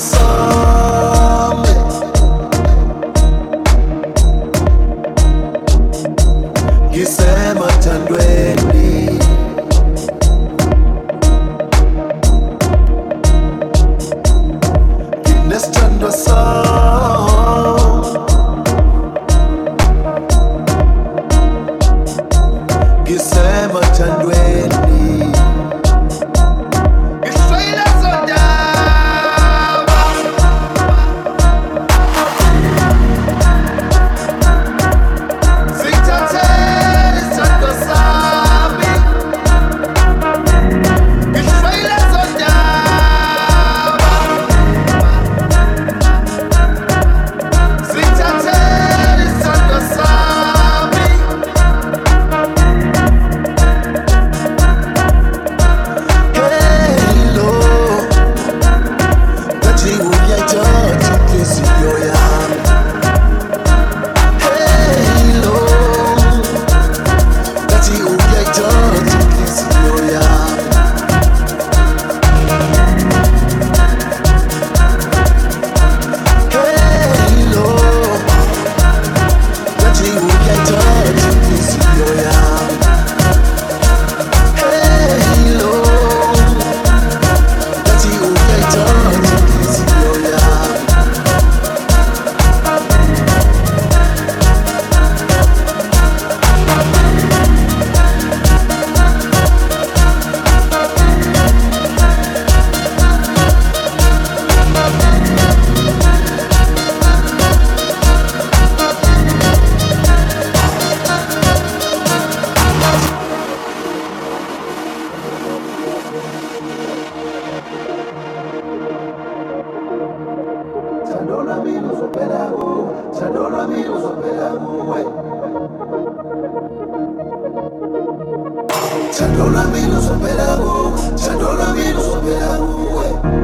soul. la nube. no la la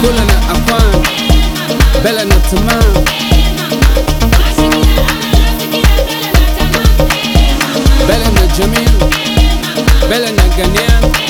Kula na afan Bella na tamam Bella na jamil Bella na ganyan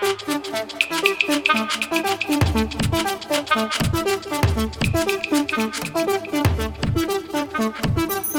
Thank you.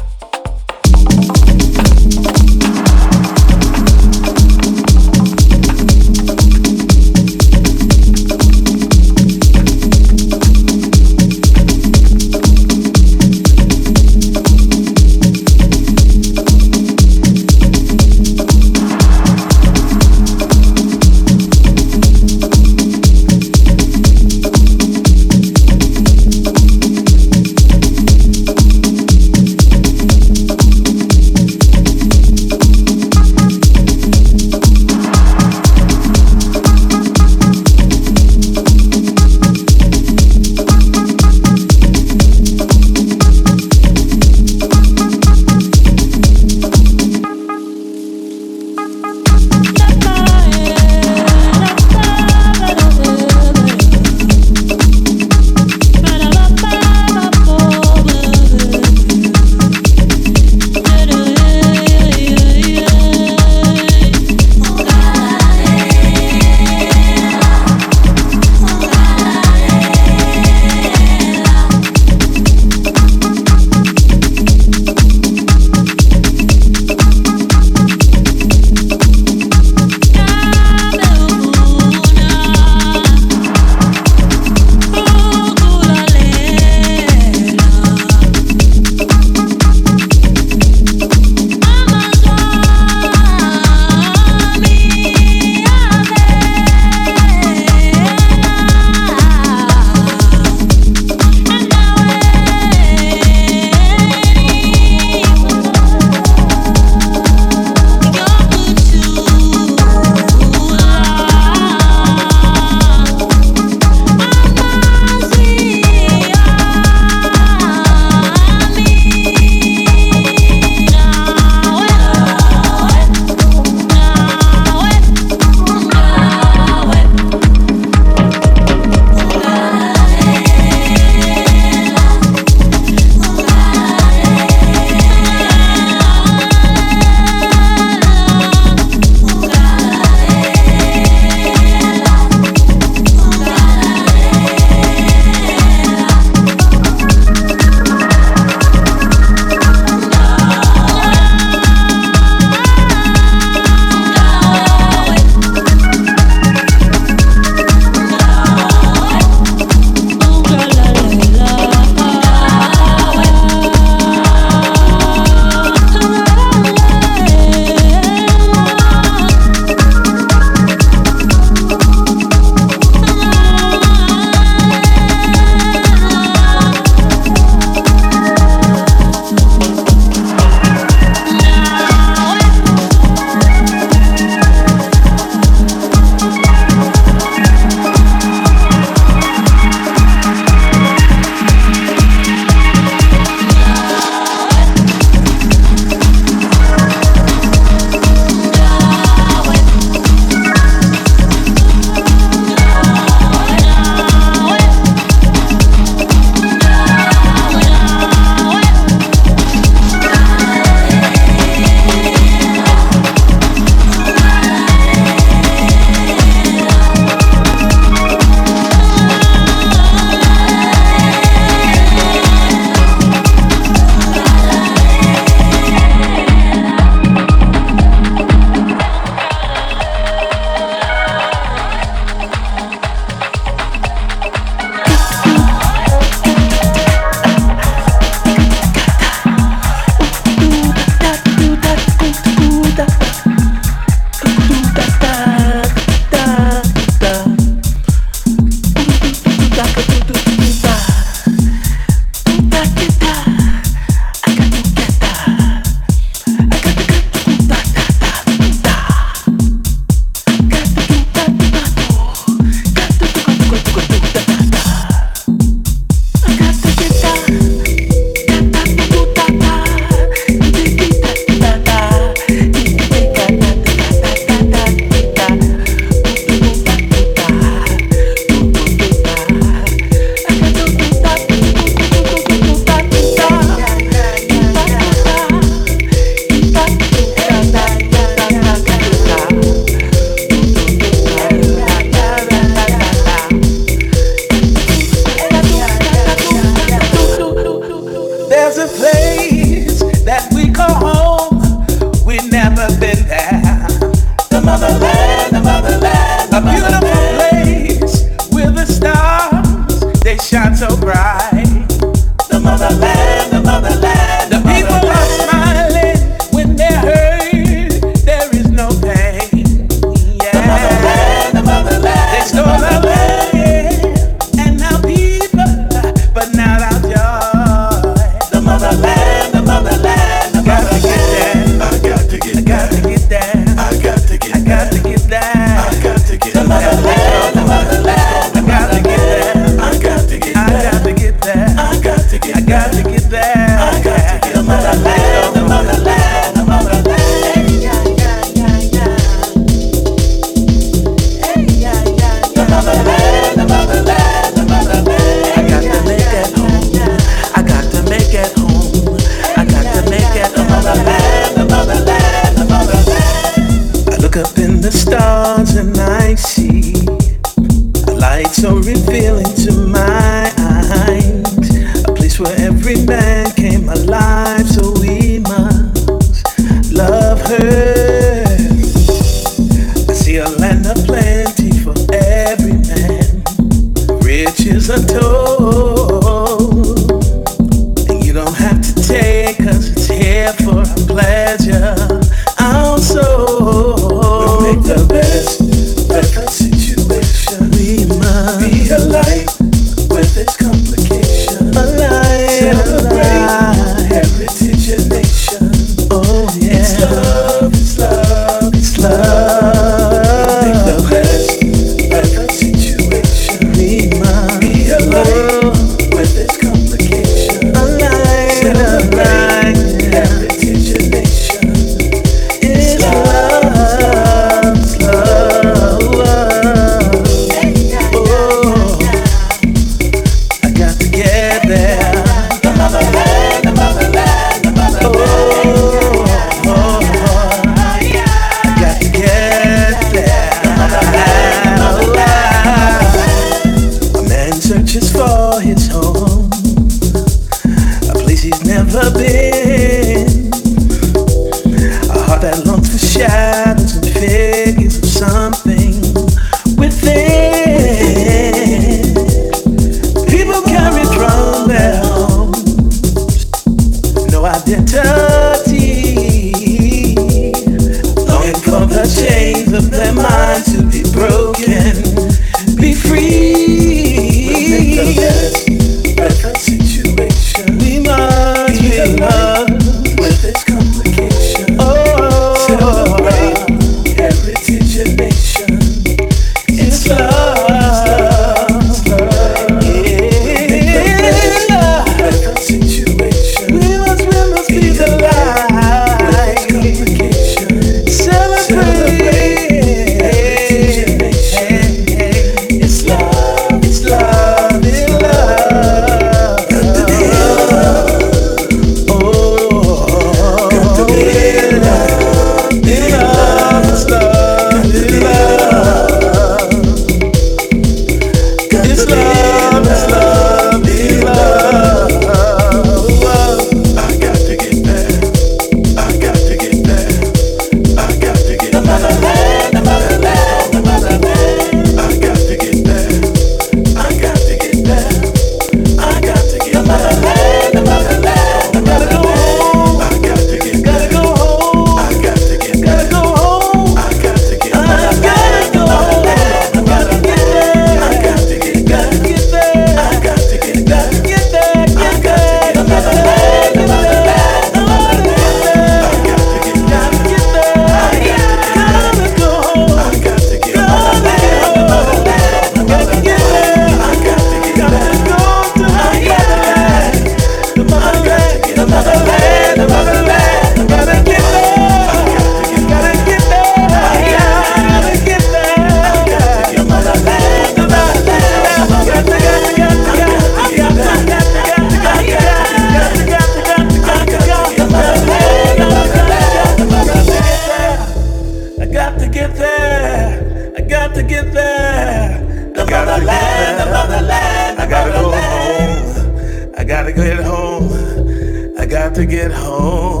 to get home.